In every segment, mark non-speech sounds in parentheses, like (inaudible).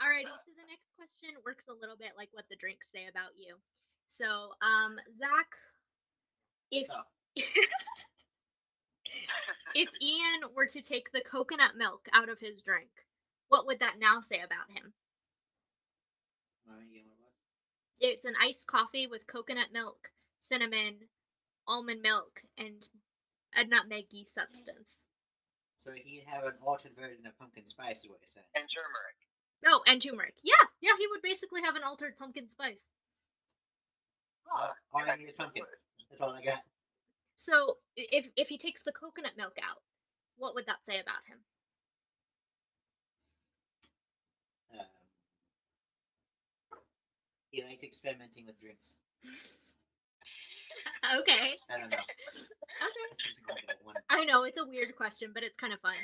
Alrighty, so the next question works a little bit like what the drinks say about you. So, um, Zach, if So, (laughs) if Ian were to take the coconut milk out of his drink, what would that now say about him? uh, you know what it was? It's an iced coffee with coconut milk, cinnamon, almond milk, and a nutmeggy substance. So he'd have an altered version of pumpkin spice, is what you're saying. And turmeric. Oh, and turmeric. Yeah, yeah, he would basically have an altered pumpkin spice. All, all I need is pumpkin. That's all I got. So, if if he takes the coconut milk out, what would that say about him? Um, he liked experimenting with drinks. (laughs) okay. I don't know. (laughs) Okay. That's something like that one. I know it's a weird question, but it's kind of fun.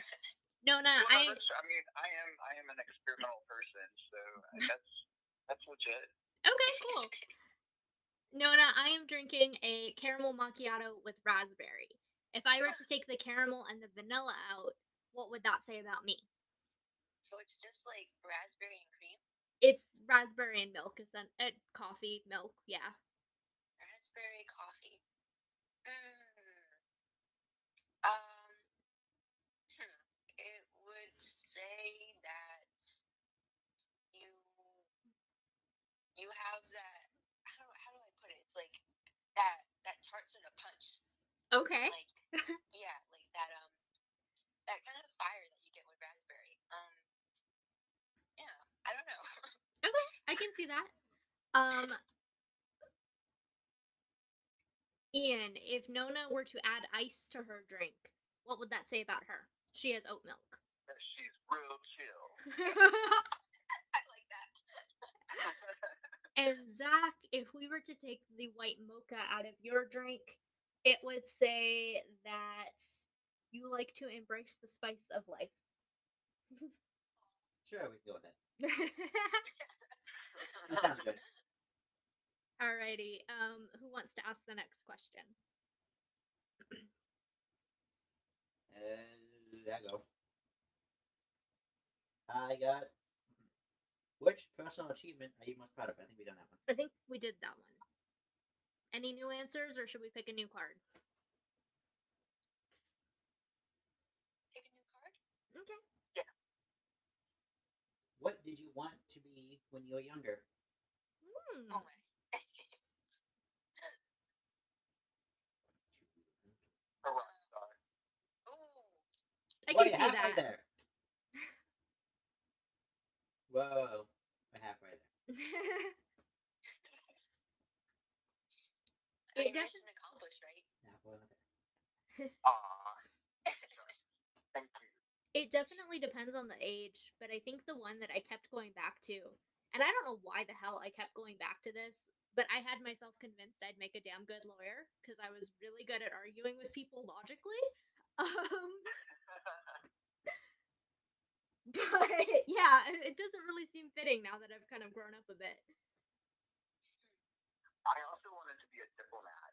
Nona, Well, no, I I mean, I am I am an experimental person, so that's that's legit. okay, cool. Nona, I am drinking a caramel macchiato with raspberry. If I were to take the caramel and the vanilla out, what would that say about me? So it's just like raspberry and cream. It's raspberry and milk, is that uh, coffee, milk, yeah. Raspberry coffee. Mm. Um. Hmm. It would say that you you have that. How do how do I put it? It's like that that tarts in a punch. Okay. Like yeah, like that um that kind of fire that you get with raspberry. Um. Yeah. I don't know. Okay, I can see that. Um, Ian, if Nona were to add ice to her drink, what would that say about her? She has oat milk. She's real chill. (laughs) I like that. and Zach, if we were to take the white mocha out of your drink, it would say that you like to embrace the spice of life. (laughs) Sure, we can go with that. (laughs) That sounds good. Alrighty, um, who wants to ask the next question? Uh, I go. I got. Which personal achievement are you most proud of? I think we done that one. I think we did that one. Any new answers, or should we pick a new card? Take a new card. Okay. Yeah. What did you want to be when you were younger? Hmm. Oh my. A rock star. Ooh. I Well, can you're halfway that. there. Whoa, we're halfway there. (laughs) I It mean, defi- mission accomplished, right? Halfway there. (laughs) Aw. (laughs) Thank you. it definitely depends on the age, but I think the one that I kept going back to, and I don't know why the hell I kept going back to this, but I had myself convinced I'd make a damn good lawyer because I was really good at arguing with people logically. Um, (laughs) but yeah, it doesn't really seem fitting now that I've kind of grown up a bit. I also wanted to be a diplomat.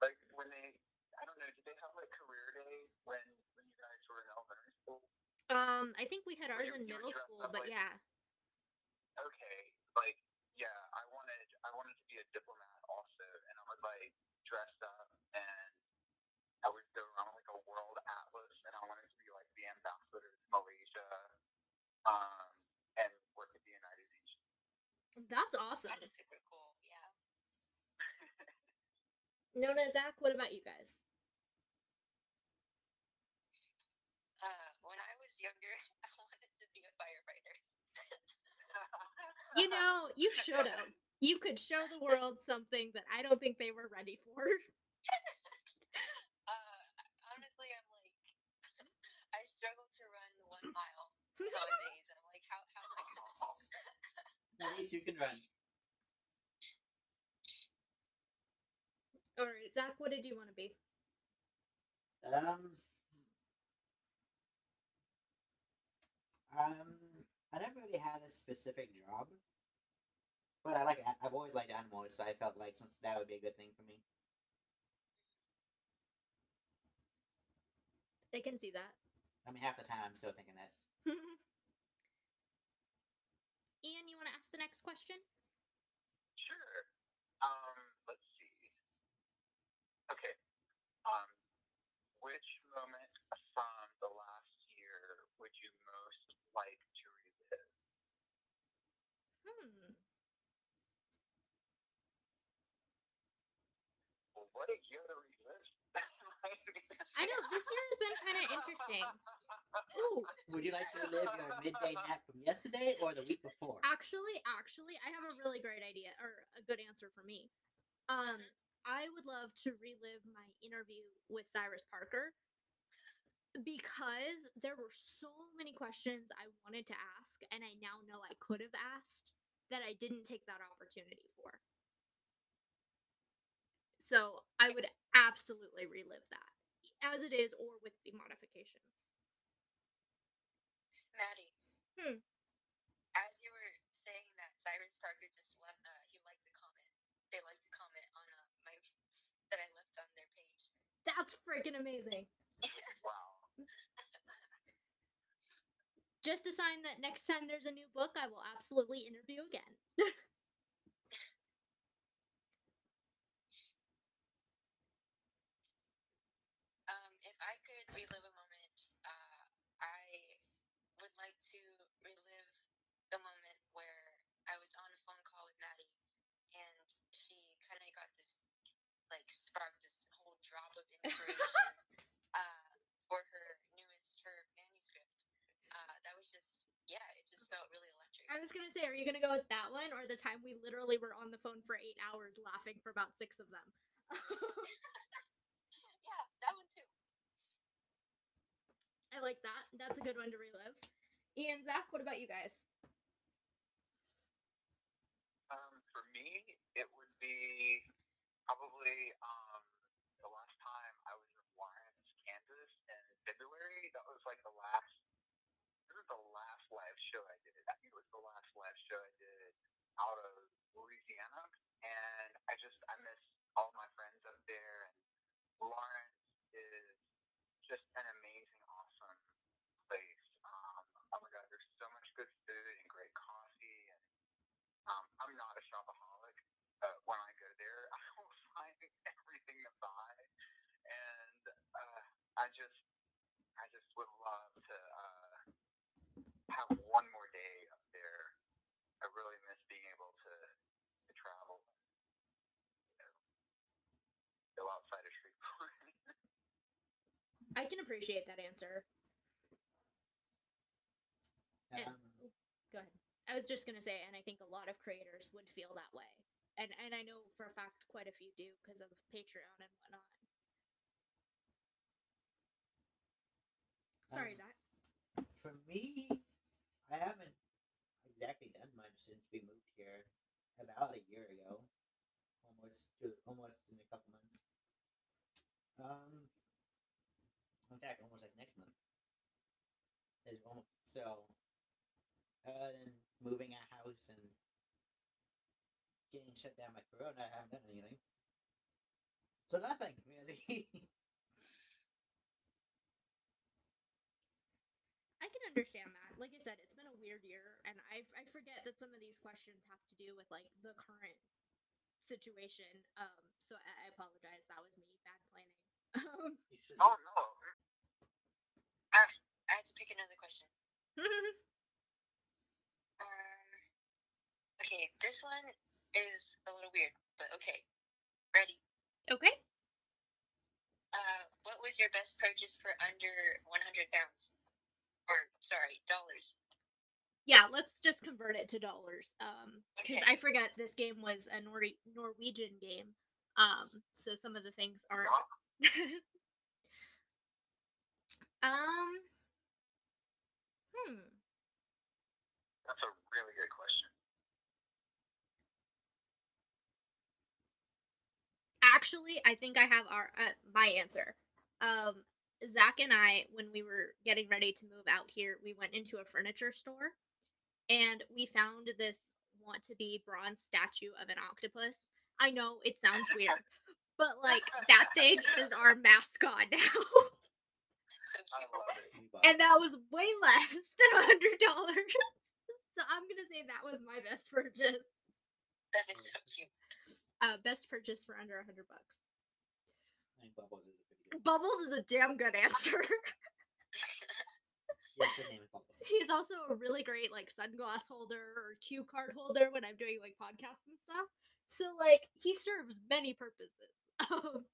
Like when they, I don't know, did they have like career day when when you guys were in elementary school? Um, I think we had ours in middle school, but like- yeah. Okay, like yeah, I wanted I wanted to be a diplomat also, and I would like dress up and I would go around like a world atlas, and I wanted to be like the ambassador to Malaysia, um, and work at the United Nations. That's awesome. That is super cool. Yeah. Nona, Zach, what about you guys? Uh, when I was younger, (laughs) I wanted to be a firefighter. You know, you (laughs) should have. You could show the world something that I don't think they were ready for. (laughs) Uh, honestly, I'm like, I struggle to run one mile nowadays, and I'm like, how how am I gonna? At least you can run. All right, Zach, what did you want to be? Um. Um, I never really had a specific job, but I like. a- I've always liked animals, so I felt like some, that would be a good thing for me. I can see that. I mean, half the time I'm still thinking that. (laughs) question? Sure. Um, let's see. Okay. Um, which moment from the last year would you most like to relive? Hmm. Well, what a year to relive. (laughs) I know this year has been kind of interesting. (laughs) (laughs) Would you like to relive your midday nap from yesterday or the week before? Actually, actually, I have a really great idea or a good answer for me. Um, I would love to relive my interview with Cyrus Parker because there were so many questions I wanted to ask and I now know I could have asked that I didn't take that opportunity for. So, I would absolutely relive that as it is or with the modifications. Maddie. Hmm. As you were saying that Cyrus Parker just left, uh, he liked to comment. They like to comment on uh, my (laughs) that I left on their page. That's freaking amazing. (laughs) wow. Just a sign that next time there's a new book, I will absolutely interview again. (laughs) Um, if I could relive a moment, uh, I would like to relive the moment where I was on a phone call with Maddie, and she kind of got this, like, spark, this whole drop of inspiration uh, for her newest, her manuscript. Uh, that was just, yeah, it just felt really electric. I was gonna say, are you gonna go with that one or the time we literally were on the phone for eight hours laughing for about six of them? (laughs) yeah, that one too. I like that. That's a good one to relive. Ian, Zach, what about you guys? Um, for me, it would be probably um, the last time I was in Lawrence, Kansas in February. That was like the last. This was the last live show I did. I think it was the last live show I did out of Louisiana, and I just I miss all my friends up there. And Lawrence is just an amazing, awesome place. Um, oh my God, there's so much good food and great coffee and um, I'm not a shopaholic. Uh, when I go there, I will find everything to buy, and uh, I just, I just would love to uh, have one more day up there. I really miss being able to, to travel, you know, go outside of Shreveport. I can appreciate that answer. Yeah. Go ahead. I was just gonna say, and I think a lot of creators would feel that way, and and I know for a fact quite a few do because of Patreon and whatnot. Sorry, Um, Zach. For me, I haven't exactly done much since we moved here about a year ago, almost to almost in a couple months. Um, in fact, almost like next month. Is almost so. Other than moving a house and getting shut down by Corona, I haven't done anything. So nothing really. (laughs) I can understand that. Like I said, it's been a weird year, and I I forget that some of these questions have to do with like the current situation. Um, so I, I apologize. That was me bad planning. Um, (laughs) oh no, I had to pick another question. Um, (laughs) okay, this one is a little weird, but okay. Ready? okay. Uh, what was your best purchase for under 100 pounds? Or, sorry, dollars. Yeah, let's just convert it to dollars. Um, because Okay. I forget this game was a Nor- Norwegian game. Um, so some of the things aren't. (laughs) um. Hmm. that's a really good question. Actually, I think I have our uh, my answer. Um, Zach and I, when we were getting ready to move out here, we went into a furniture store, and we found this want to be bronze statue of an octopus. I know it sounds weird, (laughs) but like that thing is our mascot now. (laughs) I love it. we bought and that was way less (laughs) than a hundred dollars. So I'm gonna say that was my best purchase. That is so cute. Uh, best purchase for under a hundred bucks. Bubbles is a. Bubbles is a damn good answer. (laughs) Yes, her name. He's also a really great like sunglass holder or cue card holder when I'm doing like podcasts and stuff. So like he serves many purposes. (laughs) Um,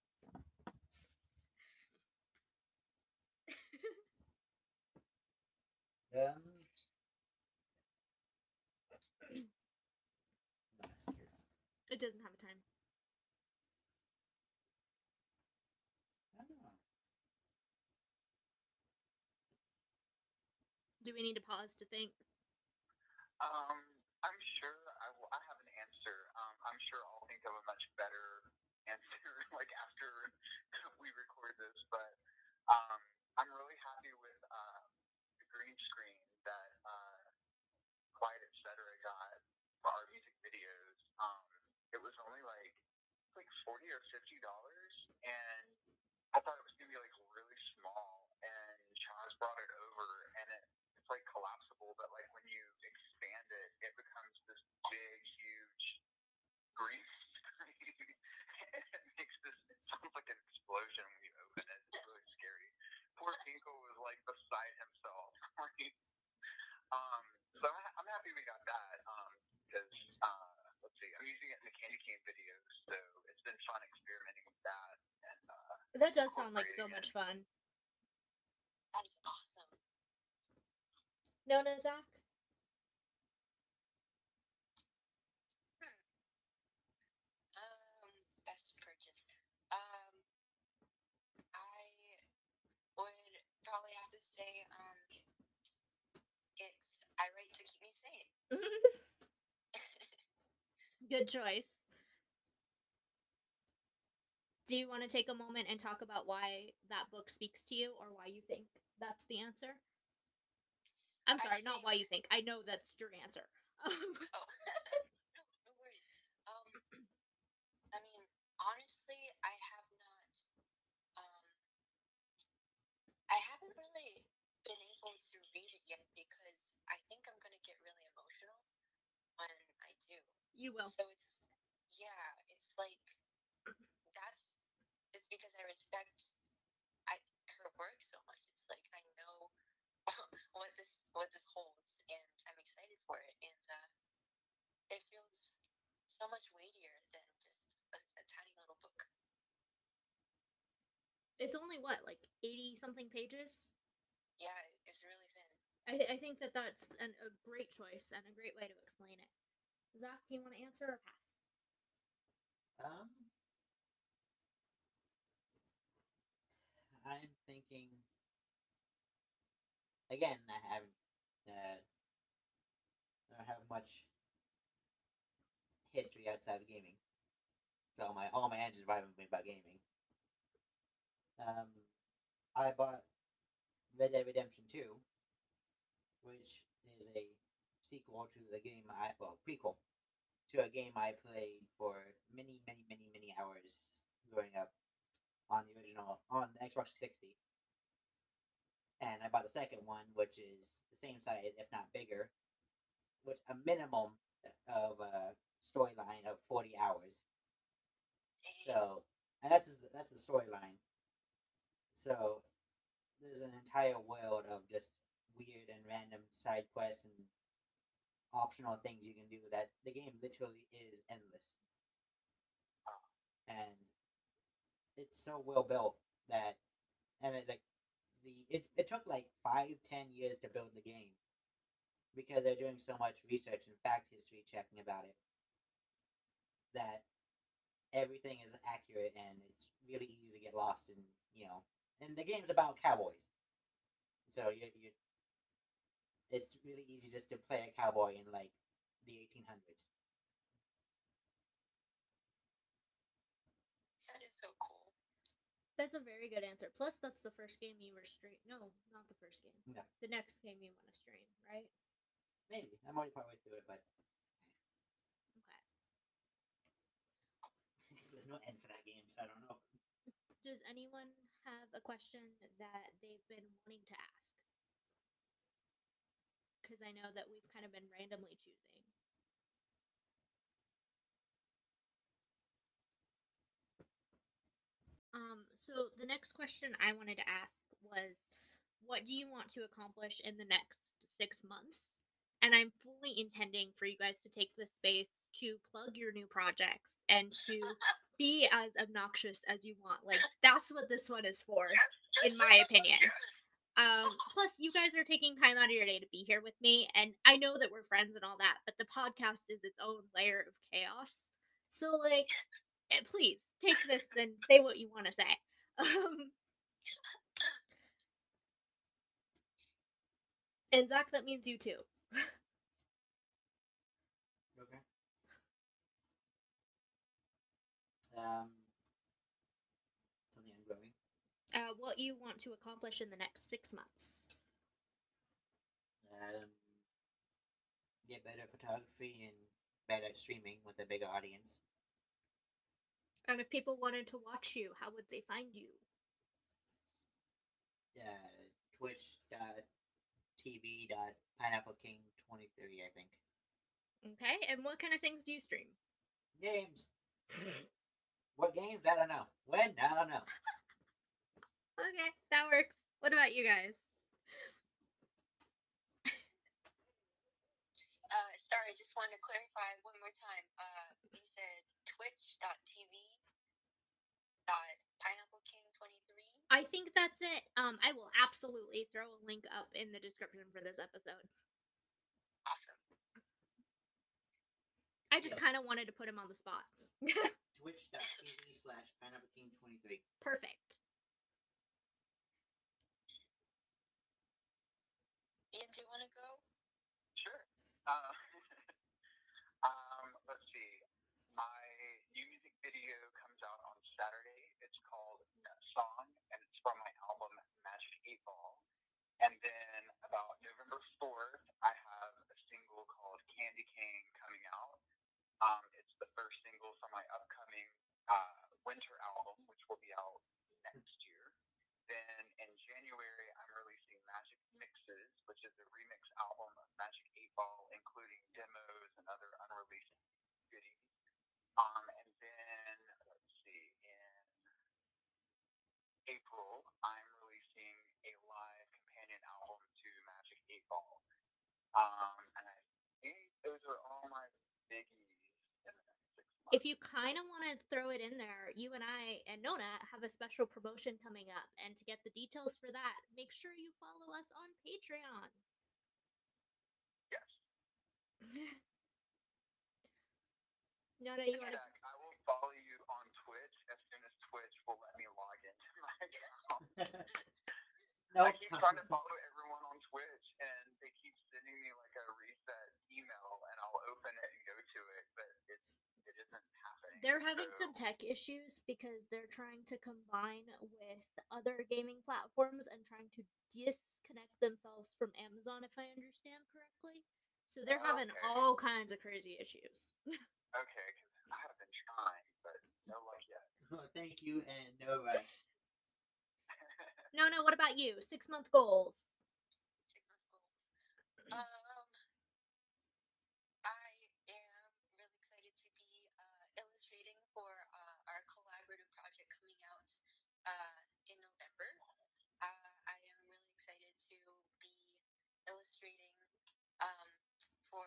Um. it doesn't have a time. Do we need to pause to think? Um, I'm sure I will. I have an answer. Um, I'm sure I'll think of a much better (laughs) answer like after (laughs) we record this. But um, I'm really happy with uh, the green screen that uh, Quiet Etc. got for our music videos. Um, it was only like like forty or fifty dollars, and I thought it was gonna be like really small. And Chaz brought it over, and it it's like collapsible, but like when you expand it, it becomes this big, huge green screen. and it makes this, it sounds like an explosion when you open it. It's really scary. Poor Tinkle was like beside himself. Like, um, so I'm, ha- I'm happy we got that. Um, because uh, let's see, I'm using it in the candy cane videos, so it's been fun experimenting with that. And uh, That does sound like so much fun. That is awesome. Nona, Zach? Um, best purchase. Um, I would probably have to say, um, it's I write to keep me sane. Good choice. Do you want to take a moment and talk about why that book speaks to you or why you think that's the answer? I'm sorry, not think- why you think. I know that's your answer. (laughs) Oh, (laughs) no, no worries. Um, I mean, honestly, I have not. Um, I haven't really been able to read it yet because I think I'm gonna get really emotional when I do. you will. So it's yeah, it's like that's it's because I respect I her work so much. It's like I know what this what this holds and I'm excited for it and uh, it feels so much weightier than just a, a tiny little book. It's only what, like 80 something pages? Yeah, it's really thin. I, I think that that's an, a great choice and a great way to explain it. Zach, do you want to answer or pass? Um, I'm thinking. Again, I haven't. Uh, I don't have much history outside of gaming, so my all my answers have been about gaming. Um, I bought Red Dead Redemption Two, which is a sequel to the game I well prequel to a game I played for many, many, many, many hours growing up on the original on the Xbox 360. And I bought the second one, which is the same size, if not bigger, with a minimum of a storyline of 40 hours. So, and that's that's the storyline. So, there's an entire world of just weird and random side quests and optional things you can do that the game literally is endless. And it's so well built that, and it, like the it it took like five ten years to build the game because they're doing so much research and fact history checking about it that everything is accurate and it's really easy to get lost in you know and the game's about cowboys so you you it's really easy just to play a cowboy in like the 1800s That is so cool. That's a very good answer. Plus, that's the first game you were stream. No, not the first game. No. The next game you want to stream, right? maybe i'm already partway through it but Okay. (laughs) there's no end for that game so i don't know Does anyone have a question that they've been wanting to ask? because I know that we've kind of been randomly choosing. Um, so the next question I wanted to ask was, what do you want to accomplish in the next six months? And I'm fully intending for you guys to take this space to plug your new projects and to (laughs) be as obnoxious as you want. Like that's what this one is for, in my opinion. Um, plus, you guys are taking time out of your day to be here with me, and I know that we're friends and all that, but the podcast is its own layer of chaos. So, like, eh, please take this and say what you want to say. (laughs) Um, and Zach, that means you too. Okay. Um, something I'm growing. Uh, what you want to accomplish in the next six months. Um, get better photography and better at streaming with a bigger audience. And if people wanted to watch you, how would they find you? Uh, Twitch.tv dot Pineapple King 23, I think. Okay, and what kind of things do you stream? Games. (laughs) what games? I don't know. When? I don't know. Okay, that works. What about you guys? Uh, sorry, just wanted to clarify one more time. Uh, you said twitch.tv dot pineapple king 23. I think that's it. Um, I will absolutely throw a link up in the description for this episode. Awesome. I just Yeah. kind of wanted to put him on the spot. (laughs) Twitch.tv slash Pineapple King 23. Perfect. Ian, do you want to go? Sure. Uh, (laughs) um, let's see. My new music video comes out on Saturday. It's called Song, and it's from my album Magic 8 Ball. And then about November 4th, I have a single called Candy King coming out. Um, it's the first single from my upcoming uh, winter album, which will be out next year. Then in January, I'm releasing Magic Mixes, which is a remix album of Magic 8 Ball, including demos and other unreleased goodies. Um, and then, let's see, in April, I'm releasing a live companion album to Magic 8 Ball. Um, and I think those are all my biggies in the next six months. If you kind of want to throw it in there, you and I and Nona have a special promotion coming up, and to get the details for that, make sure you follow us on Patreon. yes. (laughs) Nona, you want to? Jack, I will follow you on Twitch as soon as Twitch will let me log into my account. (laughs) no, I keep trying to follow everyone on Twitch, and they keep sending me like a reset email, and I'll open it and go to it, but it's it isn't happening. They're having some tech issues because they're trying to combine with other gaming platforms and trying to disconnect themselves from Amazon, if I understand correctly. So they're having Okay. all kinds of crazy issues. (laughs) Okay, 'cause I have been trying, but no luck yet. Thank you, and no rush. No, no, what about you? Six month goals. Six month goals. Um, I am really excited to be uh, illustrating for uh, our collaborative project coming out uh, in November. Uh, I am really excited to be illustrating um, for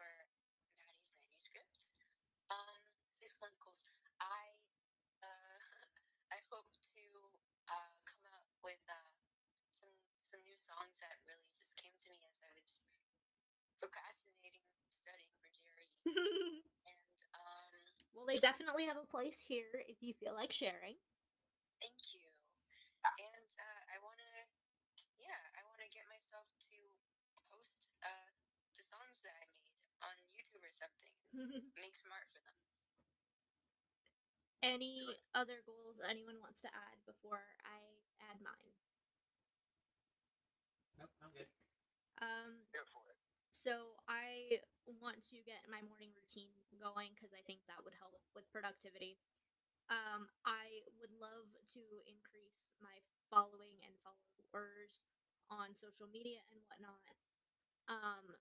Maddie's manuscript. Um, six month goals. I uh, I hope to uh, come up with uh, some some new songs that really just came to me as I was procrastinating studying for Jerry. And um, well, they definitely have a place here if you feel like sharing. thank you. And uh, I want to, yeah, I want to get myself to post uh, the songs that I made on YouTube or something. (laughs) Make smart for them. Any other goals anyone wants to add before I add mine? Nope, I'm good. Um, Go for it. So I want to get my morning routine going because I think that would help with productivity. Um, I would love to increase my following and followers on social media and whatnot. Um,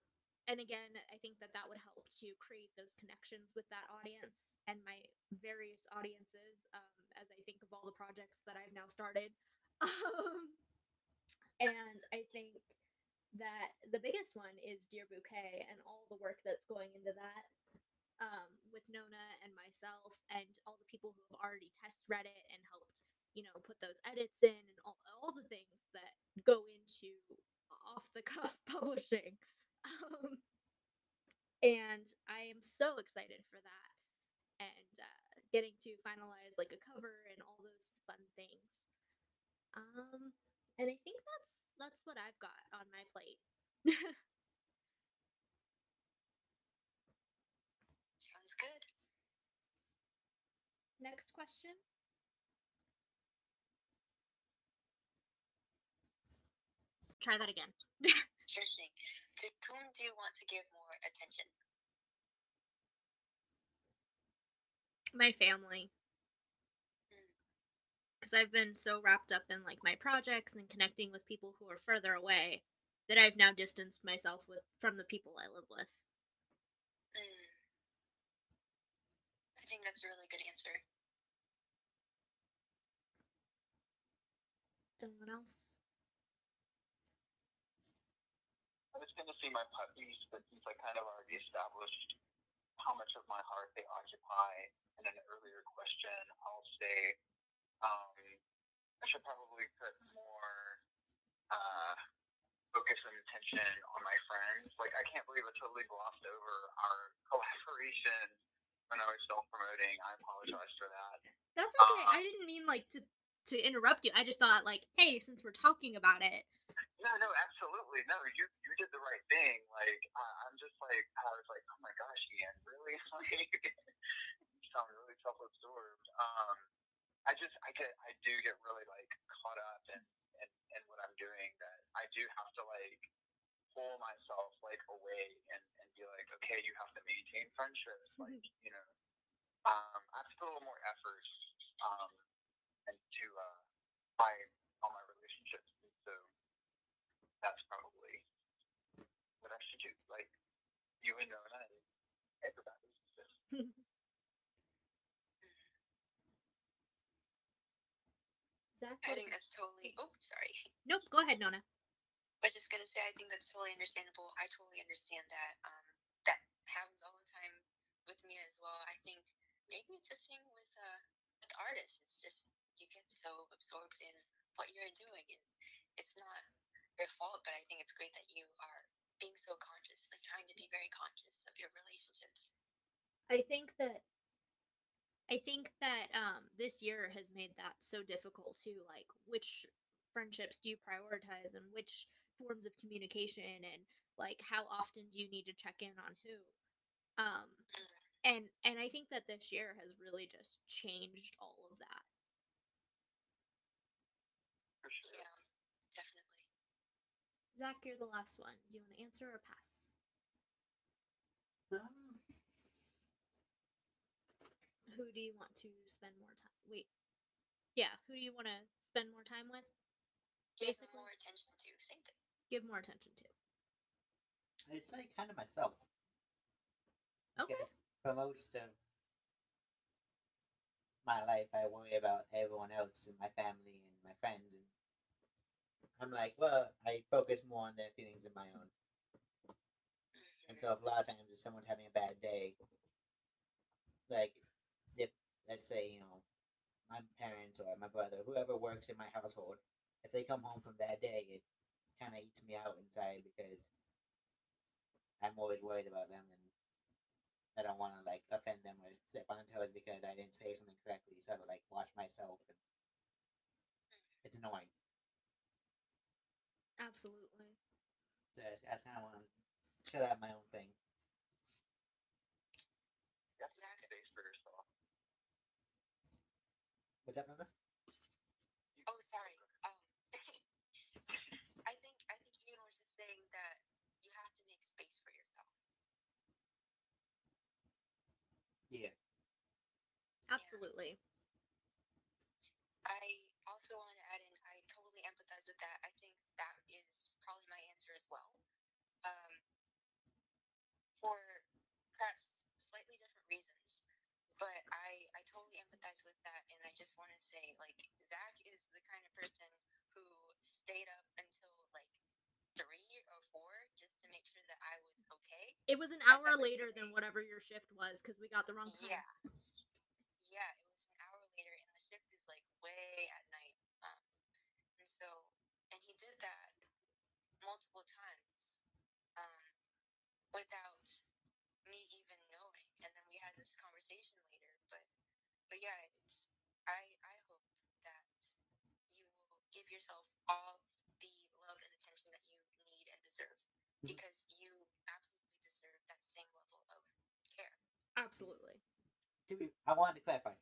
and again, I think that that would help to create those connections with that audience and my various audiences um, as I think of all the projects that I've now started. (laughs) Um, and I think that the biggest one is Dear Bouquet and all the work that's going into that um, with Nona and myself and all the people who have already test read it and helped, you know, put those edits in and all, all the things that go into off the (laughs) cuff publishing. Um, and I am so excited for that and uh, getting to finalize like a cover and all those fun things. Um, and I think that's that's what I've got on my plate. Sounds good. Next question. Try that again. (laughs) Sure thing. To whom do you want to give more attention? My family. Because I've been so wrapped up in like my projects and connecting with people who are further away that I've now distanced myself with from the people I live with. Mm. I think that's a really good answer. Anyone else? I was going to see my puppies, but since I kind of already established how much of my heart they occupy in an earlier question, I'll say um, I should probably put more uh, focus and attention on my friends. Like, I can't believe I totally glossed over our (laughs) collaboration when I was self-promoting. I apologize for that. That's okay. Uh, I didn't mean like to to interrupt you. I just thought like, hey, since we're talking about it, No, no, absolutely. No, you you did the right thing. Like I, I'm just like I was like, oh my gosh, Ian, really? (laughs) Like you sound really self-absorbed. Um, I just I get I do get really like caught up in in, in what I'm doing that I do have to like pull myself like away and and be like, okay, you have to maintain friendships. Like you know, um, I put a little more effort um into uh my all my relationships. And so that's probably what I should do. Like you and Nona and everybody. (laughs) Just, I think that's totally. Oh, sorry. Nope. Go ahead, Nona. I was just gonna say I think that's totally understandable. I totally understand that. Um, that happens all the time with me as well. I think maybe it's a thing with uh with artists. It's just you get so absorbed in what you're doing, and it's not your fault. But I think it's great that you are being so conscious, like trying to be very conscious of your relationships. I think that I think that um this year has made that so difficult too. Like which friendships do you prioritize and which forms of communication and like how often do you need to check in on who? Um and and I think that this year has really just changed all of that. for sure. Yeah, definitely. Zach, you're the last one. Do you want to answer or pass? Um, Who do you want to spend more time? Wait. Yeah, who do you want to spend more time with? Give Basically. more attention to same thing. Give more attention to. I'd say kind of myself. Okay. Because for most of my life, I worry about everyone else and my family and my friends, and I'm like, well, I focus more on their feelings than my own. And so, a lot of times, if someone's having a bad day, like, if let's say, you know, my parents or my brother, whoever works in my household, if they come home from bad day, it kind of eats me out inside because I'm always worried about them and I don't want to like offend them or step on toes because I didn't say something correctly. So I like watch myself and it's annoying. Absolutely. So I, I kind of want to chill out my own thing. You have space for yourself. What's up, Mama? Oh, sorry. Um, I think I think Ian was just saying that you have to make space for yourself. Yeah. Absolutely. I also want to add in, I totally empathize with that. I think that is probably my answer as well. Um, It was an hour later than whatever your shift was because we got the wrong time. Yeah it was an hour later, and the shift is like way at night. Um, and so, and he did that multiple times, um, without me even knowing. And then we had this conversation later. But, but yeah, it's I I hope that you will give yourself all the love and attention that you need and deserve, Mhm. because you absolutely deserve that same level of care. Absolutely. To be, I wanted to clarify.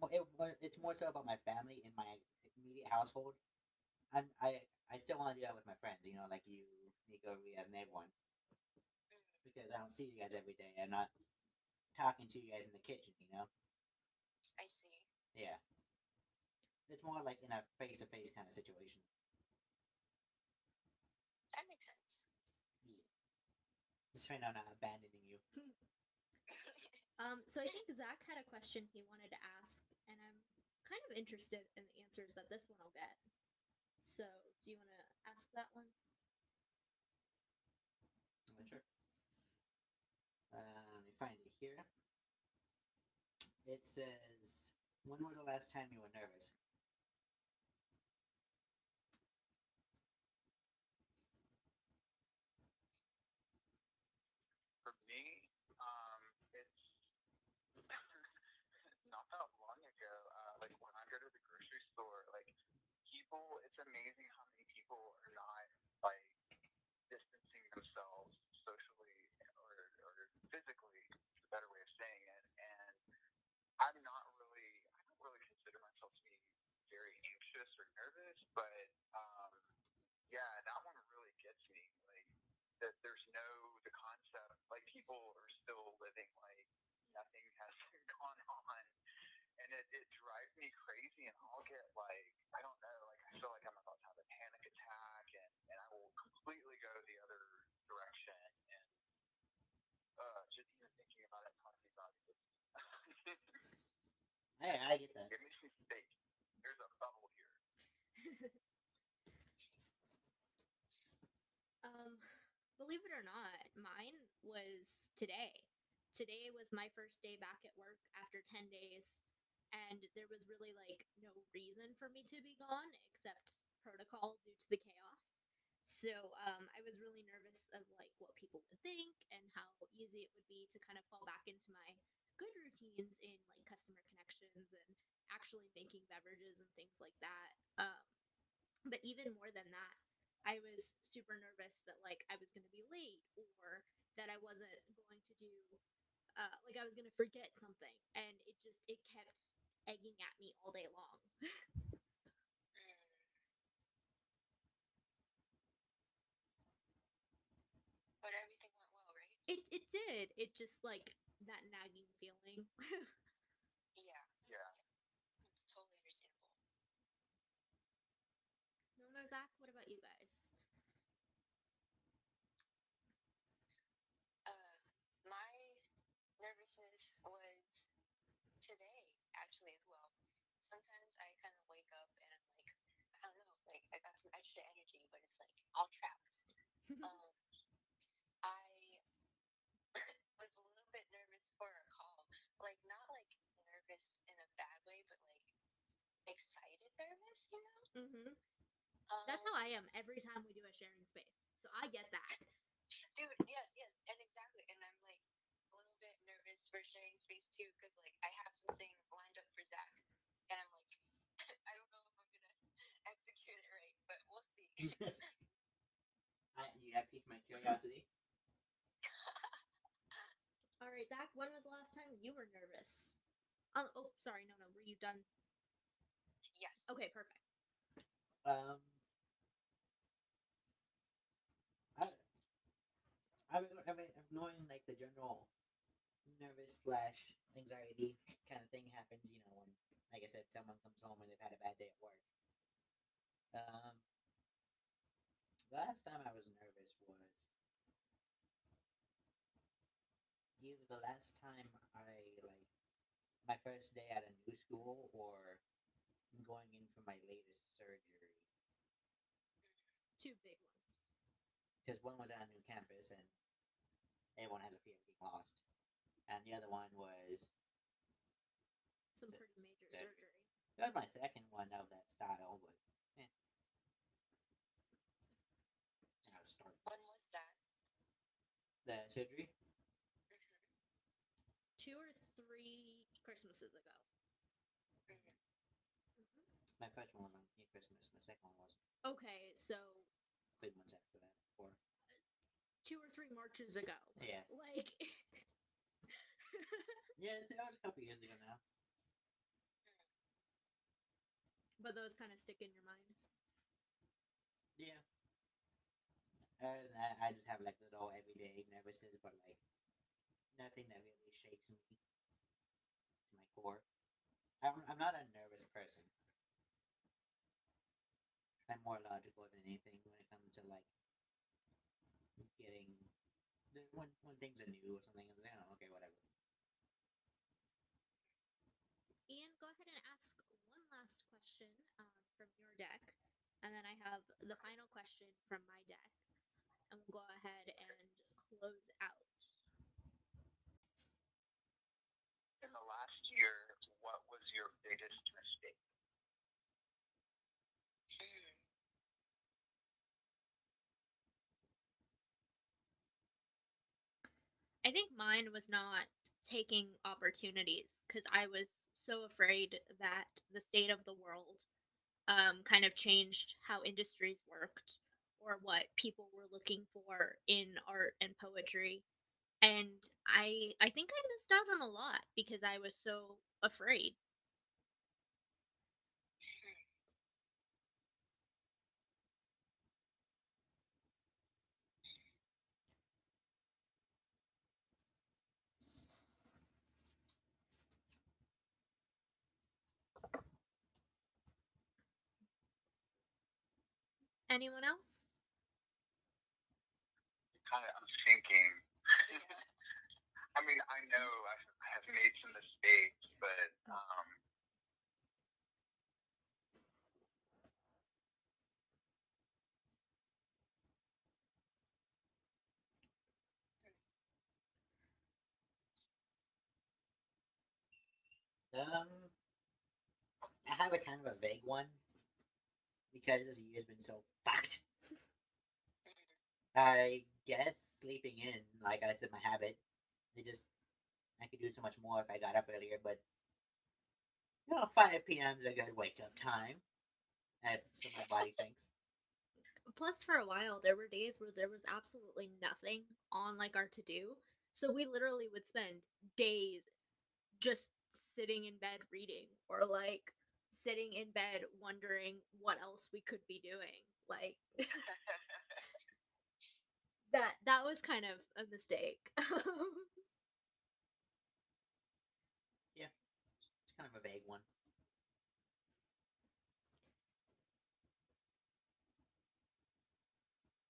Mo- It, wa- it's more so about my family and my immediate household. I'm, I I still want to do that with my friends, you know, like you, Nico, Riaz, and everyone, Mm. because I don't see you guys every day. I'm not talking to you guys in the kitchen, you know. I see. Yeah. It's more like in a face to face kind of situation. That makes sense. Yeah. Just trying to not abandoning you. (laughs) Um, so I think Zach had a question he wanted to ask, and I'm kind of interested in the answers that this one will get. So, do you want to ask that one? I'm not sure. Uh, let me find it here. It says, "When was the last time you were nervous?" For me, um, it's not that long ago. Uh, like when I go to the grocery store, like people, it's amazing how many people are not like distancing themselves socially or, or physically. Is a better way of saying it. And I'm not really, I don't really consider myself to be very anxious or nervous, but um, yeah, that one really gets me. Like that there's no the concept like people are still living like nothing has (laughs) gone on. And it, it drives me crazy and I'll get like I don't know, like I feel like I'm about to have a panic attack and, and I will completely go the other direction and uh just even thinking about it talking about it Hey, I get that. give me some steak. There's a bubble here. Um, believe it or not, mine was today. Today was my first day back at work after 10 days, and there was really like no reason for me to be gone except protocol due to the chaos. So, um, I was really nervous of like what people would think and how easy it would be to kind of fall back into my good routines in like customer connections and actually making beverages and things like that. Um, but even more than that, I was super nervous that like I was going to be late or that I wasn't going to do uh, like I was going to forget something and it just it kept egging at me all day long. But everything went well, right? It it did. It just like that nagging feeling. (laughs) Yeah, Yeah. it's totally understandable. no, no, Zach. What about you guys? Uh, my nervousness was today actually as well. Sometimes I kind of wake up and I'm like, I don't know, like I got some extra energy, but it's like all trapped. (laughs) um, I (laughs) was a little bit nervous for a call, like not like nervous in a bad way, but like excited nervous, you know? hmm Um, That's how I am every time we do a sharing space. So I get that. Dude, yes, yes, and exactly. And I'm like a little bit nervous for sharing space too, because like I have something lined up for Zach, and I'm like, I don't know if I'm gonna execute it right, but we'll see. I, you have piqued my curiosity. (laughs) All right, Zach. When was the last time you were nervous? Oh, oh, sorry. No, no. Were you done? yes. Okay, perfect. Um, I, I, mean, I mean, knowing like the general nervous slash anxiety kind of thing happens, you know, when, like I said, someone comes home and they've had a bad day at work. Um, the last time I was nervous was either the last time I like my first day at a new school or going in for my latest surgery Two big ones. because one was at a new campus and everyone has a fear of being lost, and the other one was Some So- pretty major so- surgery. that was my second one of that style, but eh. I was starting When was that? the surgery. Two or three Christmases ago. Mhm. Mhm. My first one was on near Christmas. My second one was Okay, so three months after that. Four. two or three marches ago. Yeah. Like, (laughs) (laughs) Yeah, so that was a couple years ago now. but those kind of stick in your mind. Yeah. Other than I just have like little everyday nervousness, but like nothing that really shakes me to my core. I'm, I'm not a nervous person. I'm more logical than anything when it comes to like getting when when things are new or something. It's like, oh, okay, whatever. Ian, go ahead and ask one last question um, from your deck, and then I have the final question from my deck, and we'll go ahead and close out. In the last year, what was your biggest mistake? Hmm. I think mine was not taking opportunities because I was so afraid that the state of the world um, kind of changed how industries worked or what people were looking for in art and poetry. And I I think I missed out on a lot because I was so afraid. Anyone else? Kind of, I'm thinking. (laughs) I mean, I know I I have made some mistakes, but um, Um, I have a kind of a vague one because this year's been so fucked. (laughs) I guess sleeping in, like I said, my habit. It just I could do so much more if I got up earlier, but you know, five p.m. is a good wake up time. That's what my (laughs) body thinks. Plus, for a while, there were days where there was absolutely nothing on like our to do. So we literally would spend days just sitting in bed reading or like sitting in bed wondering what else we could be doing. Like (laughs) that that was kind of a mistake. (laughs) Yeah. It's kind of a vague one.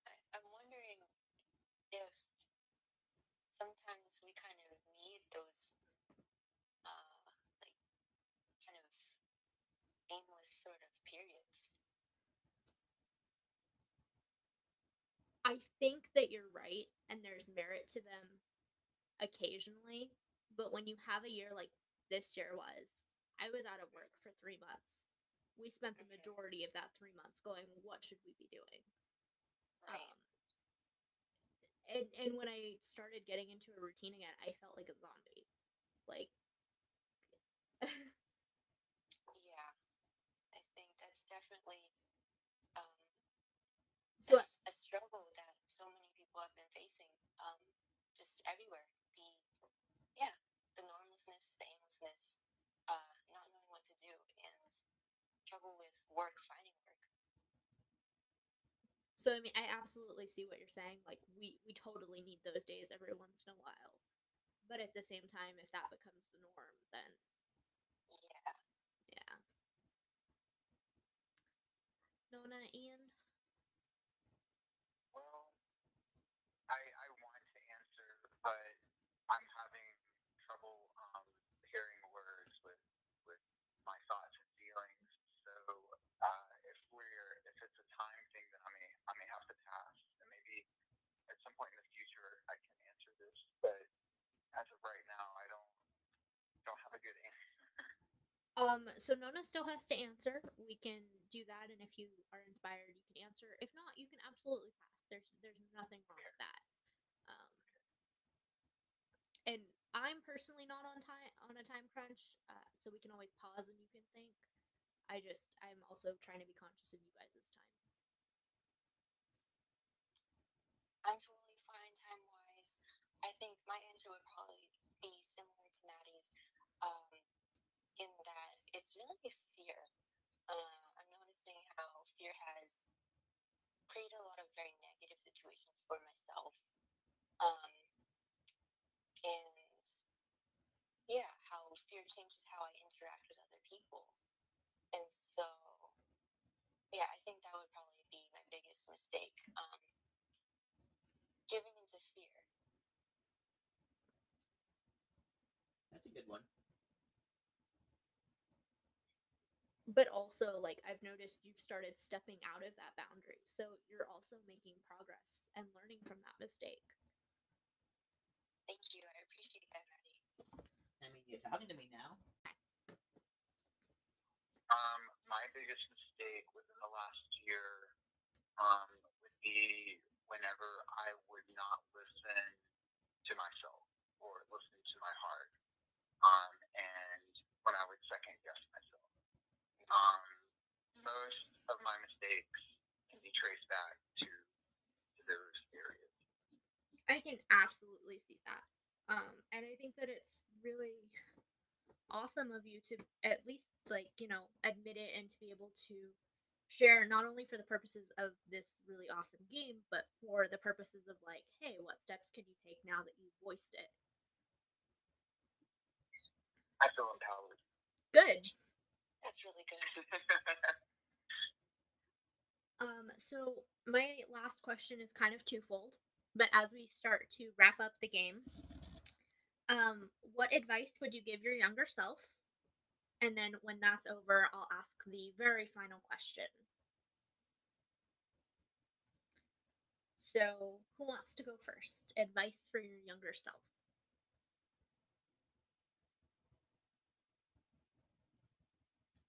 I, I'm wondering if sometimes we kind of need those, uh, like, kind of aimless sort of periods. I think that you're right and there's merit to them occasionally, but when you have a year like this year was, I was out of work for 3 months. We spent the Mhm. majority of that 3 months going, what should we be doing? Right. Um, and and when I started getting into a routine again, I felt like a zombie. Like (laughs) yeah. I think that's definitely um, so a, s- a struggle that so many people have been facing um, just everywhere. The yeah, the uh, not knowing what to do, and trouble with work, finding work. so I mean I absolutely see what you're saying. Like we we totally need those days every once in a while. But at the same time, if that becomes the norm, then Yeah. yeah. Nona, Ian. well, I I want to answer, but I'm having trouble um, pairing words with with my thoughts and feelings. So uh, if we're if it's a time thing, then I may I may have to pass, and maybe at some point in the future I can answer this. Um, so Nona still has to answer. We can do that, and if you are inspired, you can answer. If not, you can absolutely pass. There's there's nothing wrong with that. Um, and I'm personally not on time on a time crunch, uh, so we can always pause and you can think. I just I'm also trying to be conscious of you guys' time. I'm totally fine time wise. I think my answer would probably be similar to Maddie's, um, in that it's really fear. Uh, I'm noticing how fear has created a lot of very negative situations for myself. Um, and yeah, how fear changes how I interact with other people. And so, yeah, I think that would probably be my biggest mistake. Um, giving into fear. That's a good one. But also, like I've noticed, you've started stepping out of that boundary, so you're also making progress and learning from that mistake. Thank you. I appreciate that, Maddie. I mean, you're talking to me now. Um, my biggest mistake within the last year um, would be whenever I would not listen to myself or listen to my heart, um, and when I would second guess myself. Um, most of my mistakes can be traced back to, to those areas. I can absolutely see that. Um, and I think that it's really awesome of you to at least like, you know, admit it and to be able to share not only for the purposes of this really awesome game, but for the purposes of like, hey, what steps can you take now that you voiced it? I feel empowered. Good. That's really good. (laughs) Um, so my last question is kind of twofold, but as we start to wrap up the game, um, what advice would you give your younger self? And then when that's over, I'll ask the very final question. So, who wants to go first? Advice for your younger self.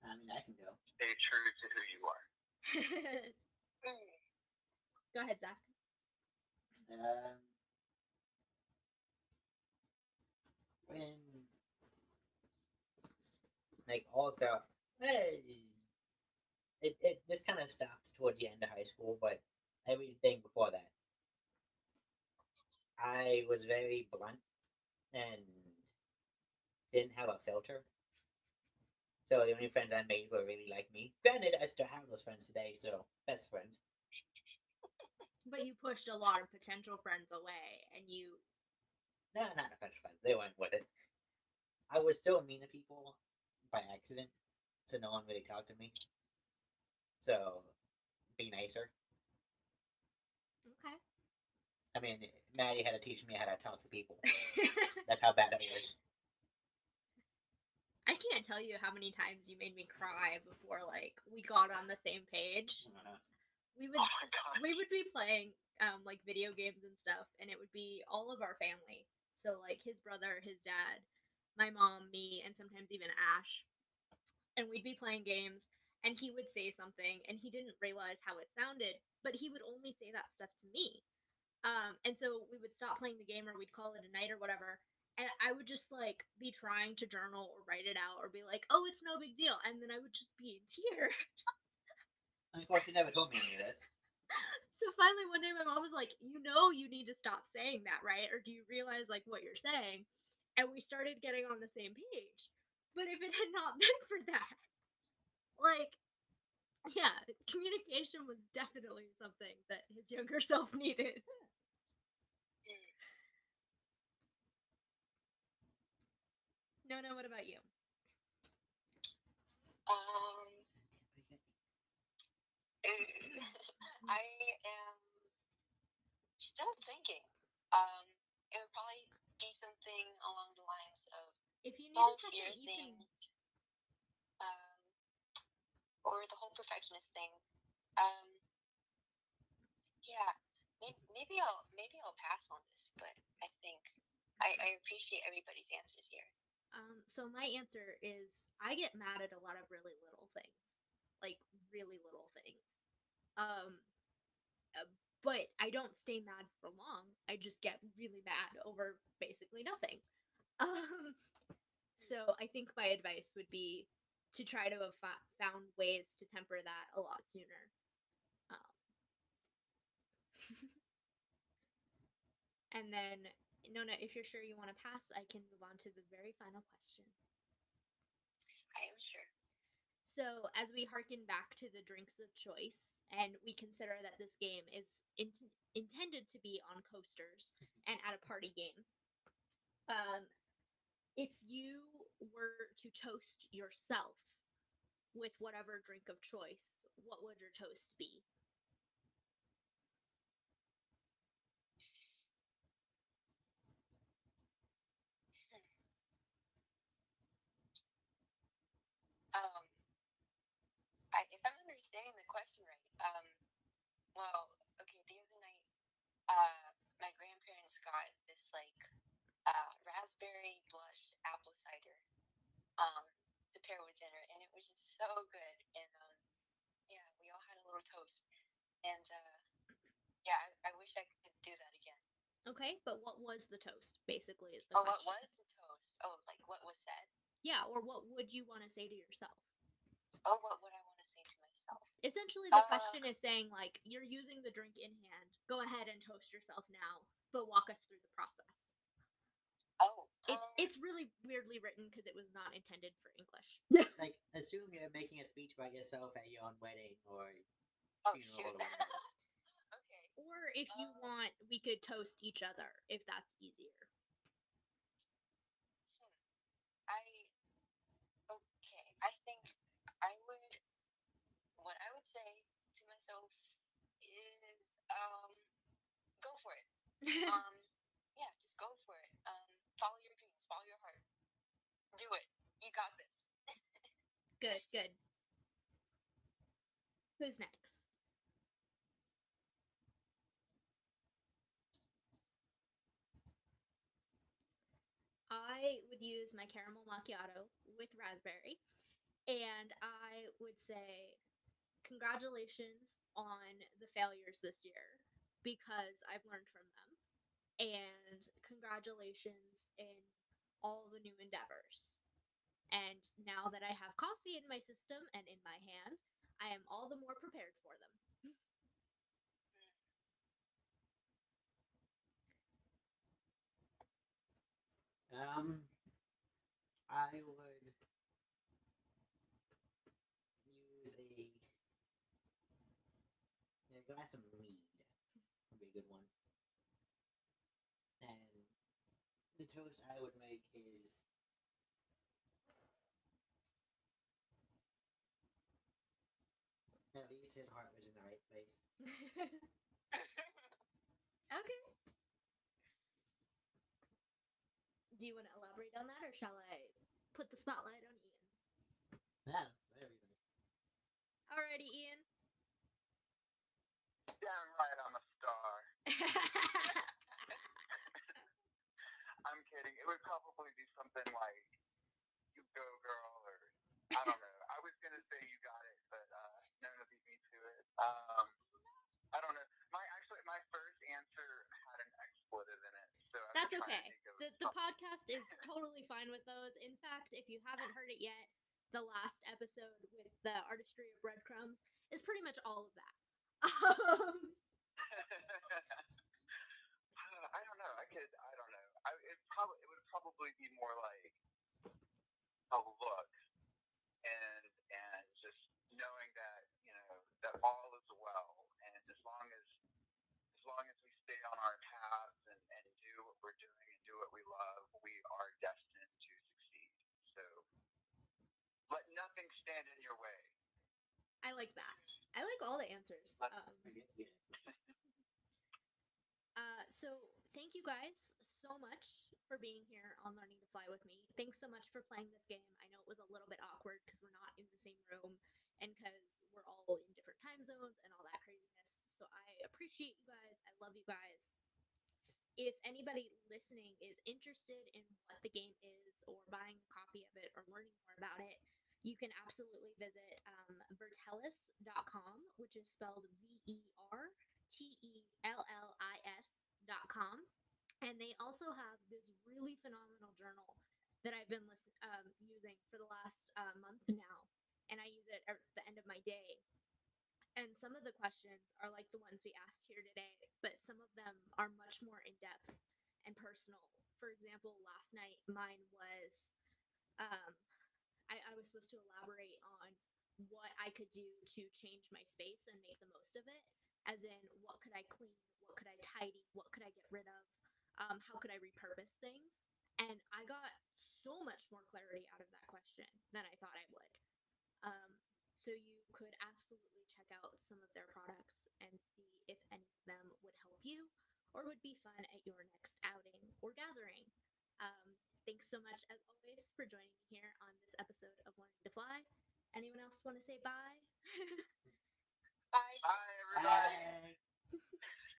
I mean, I can go. Stay true to who you are. (laughs) Go ahead, Zach. Um, when like all throughout, eh, it it this kind of stopped towards the end of high school, but everything before that, I was very blunt and didn't have a filter. So the only friends I made were really like me. Granted, I still have those friends today, so best friends. But you pushed a lot of potential friends away, and you No, not a bunch of friends. They weren't with it. I was so mean to people by accident, so no one really talked to me. So, be nicer. okay. I mean, Maddie had to teach me how to talk to people. (laughs) That's how bad it was. I can't tell you how many times you made me cry before like we got on the same page. We would Oh we would be playing um like video games and stuff and it would be all of our family. So like his brother, his dad, my mom, me, and sometimes even Ash. And we'd be playing games and he would say something and he didn't realize how it sounded, but he would only say that stuff to me. Um, and so we would stop playing the game or we'd call it a night or whatever. And I would just like be trying to journal or write it out or be like, oh, it's no big deal. And then I would just be in (laughs) tears. and of course, you never told me any of this. (laughs) so finally one day my mom was like, you know you need to stop saying that, right? Or do you realize like what you're saying? And we started getting on the same page. But if it had not (laughs) been for that, like yeah, communication was definitely something that his younger self needed. No, no, what about you? Um, (laughs) I am still thinking. Um, it would probably be something along the lines of If you need whole a fear second, you thing, can um, or the whole perfectionist thing. Um, yeah, maybe, maybe I'll maybe I'll pass on this, but I think I, I appreciate everybody's answers here. Um, so my answer is I get mad at a lot of really little things, like really little things. Um, uh, but I don't stay mad for long. I just get really mad over basically nothing. (laughs) Um, so I think my advice would be to try to have found ways to temper that a lot sooner. Um, (laughs) and then, Nona, if you're sure you want to pass, I can move on to the very final question. I am sure. So, as we hearken back to the drinks of choice, and we consider that this game is int- intended to be on coasters and at a party game, um, if you were to toast yourself with whatever drink of choice, what would your toast be? Um, I, if I'm understanding the question right, um, well, okay, the other night, uh, my grandparents got this like uh, raspberry blushed apple cider um, to pair with dinner, and it was just so good. And um, yeah, we all had a little toast, and uh, yeah, I, I wish I could do that again. Okay, but what was the toast? Basically, is the Oh, what was the toast? Oh, like what was said? Yeah, or what would you want to say to yourself? Oh, what would I want to say to myself? Essentially, the Uh, question is saying like you're using the drink in hand. Go ahead and toast yourself now, but walk us through the process. It, um, it's really weirdly written because it was not intended for English. (laughs) Like, assume you're making a speech about yourself at your own wedding or oh funeral shoot. or (laughs) okay. Or if you Uh, want, we could toast each other if that's easier. Hmm. I okay. I think I would. What I would say to myself is, um, go for it. Um, (laughs) yeah, just go for it. Um, follow your dreams, follow your heart. Do it. You got this. Good, good. Who's next? I would use my caramel macchiato with raspberry, and I would say congratulations on the failures this year because I've learned from them, and congratulations in all the new endeavors. And now that I have coffee in my system and in my hand, I am all the more prepared for them. Um, I would use a, a glass of mead. Would be a good one. And the toast I would make is at least his heart was in the right place. (laughs) okay. Do you want to elaborate on that, or shall I put the spotlight on Ian? Yeah, whatever you. Alrighty, Ian. Damn right I'm a star. (laughs) I'm kidding. It would probably be something like "You Go Girl" or I don't know. I was gonna say "You Got It," but uh, Nona beat me to it. Um, I don't know. My actually, my first answer had an expletive in it, so I That's okay. The, the podcast is (laughs) totally fine with those. In fact, if you haven't heard it yet, the last episode with the artistry of breadcrumbs is pretty much all of that. (laughs) Um, (sighs) I don't know. I could. I don't know. I, it probably it would probably be more like a look, and and just knowing that you know that all is well, and as long as as long as we stay on our paths and, and do what we're doing and do what we love, we are destined to succeed. So let nothing stand in your way. I like that. I like all the answers. Um, I guess, (laughs) yeah. Uh, so thank you guys so much for being here on Learning to Fly with me. Thanks so much for playing this game. I know it was a little bit awkward because we're not in the same room and because we're all in different time zones and all that craziness. So I appreciate you guys. I love you guys. if anybody listening is interested in what the game is or buying a copy of it or learning more about it, you can absolutely visit um, vertellis.com, which is spelled V E R T E L L I S.com. And they also have this really phenomenal journal that I've been listen, um, using for the last uh, month now. And I use it at the end of my day. And some of the questions are like the ones we asked here today, but some of them are much more in depth and personal. For example, last night mine was um, I, I was supposed to elaborate on what I could do to change my space and make the most of it. As in, what could I clean? What could I tidy? What could I get rid of? Um, how could I repurpose things? And I got so much more clarity out of that question than I thought I would. Um, so you could absolutely check out some of their products and see if any of them would help you or would be fun at your next outing or gathering. Um, thanks so much, as always, for joining me here on this episode of Learning to Fly. Anyone else want to say bye? (laughs) Bye. Bye, everybody. Bye.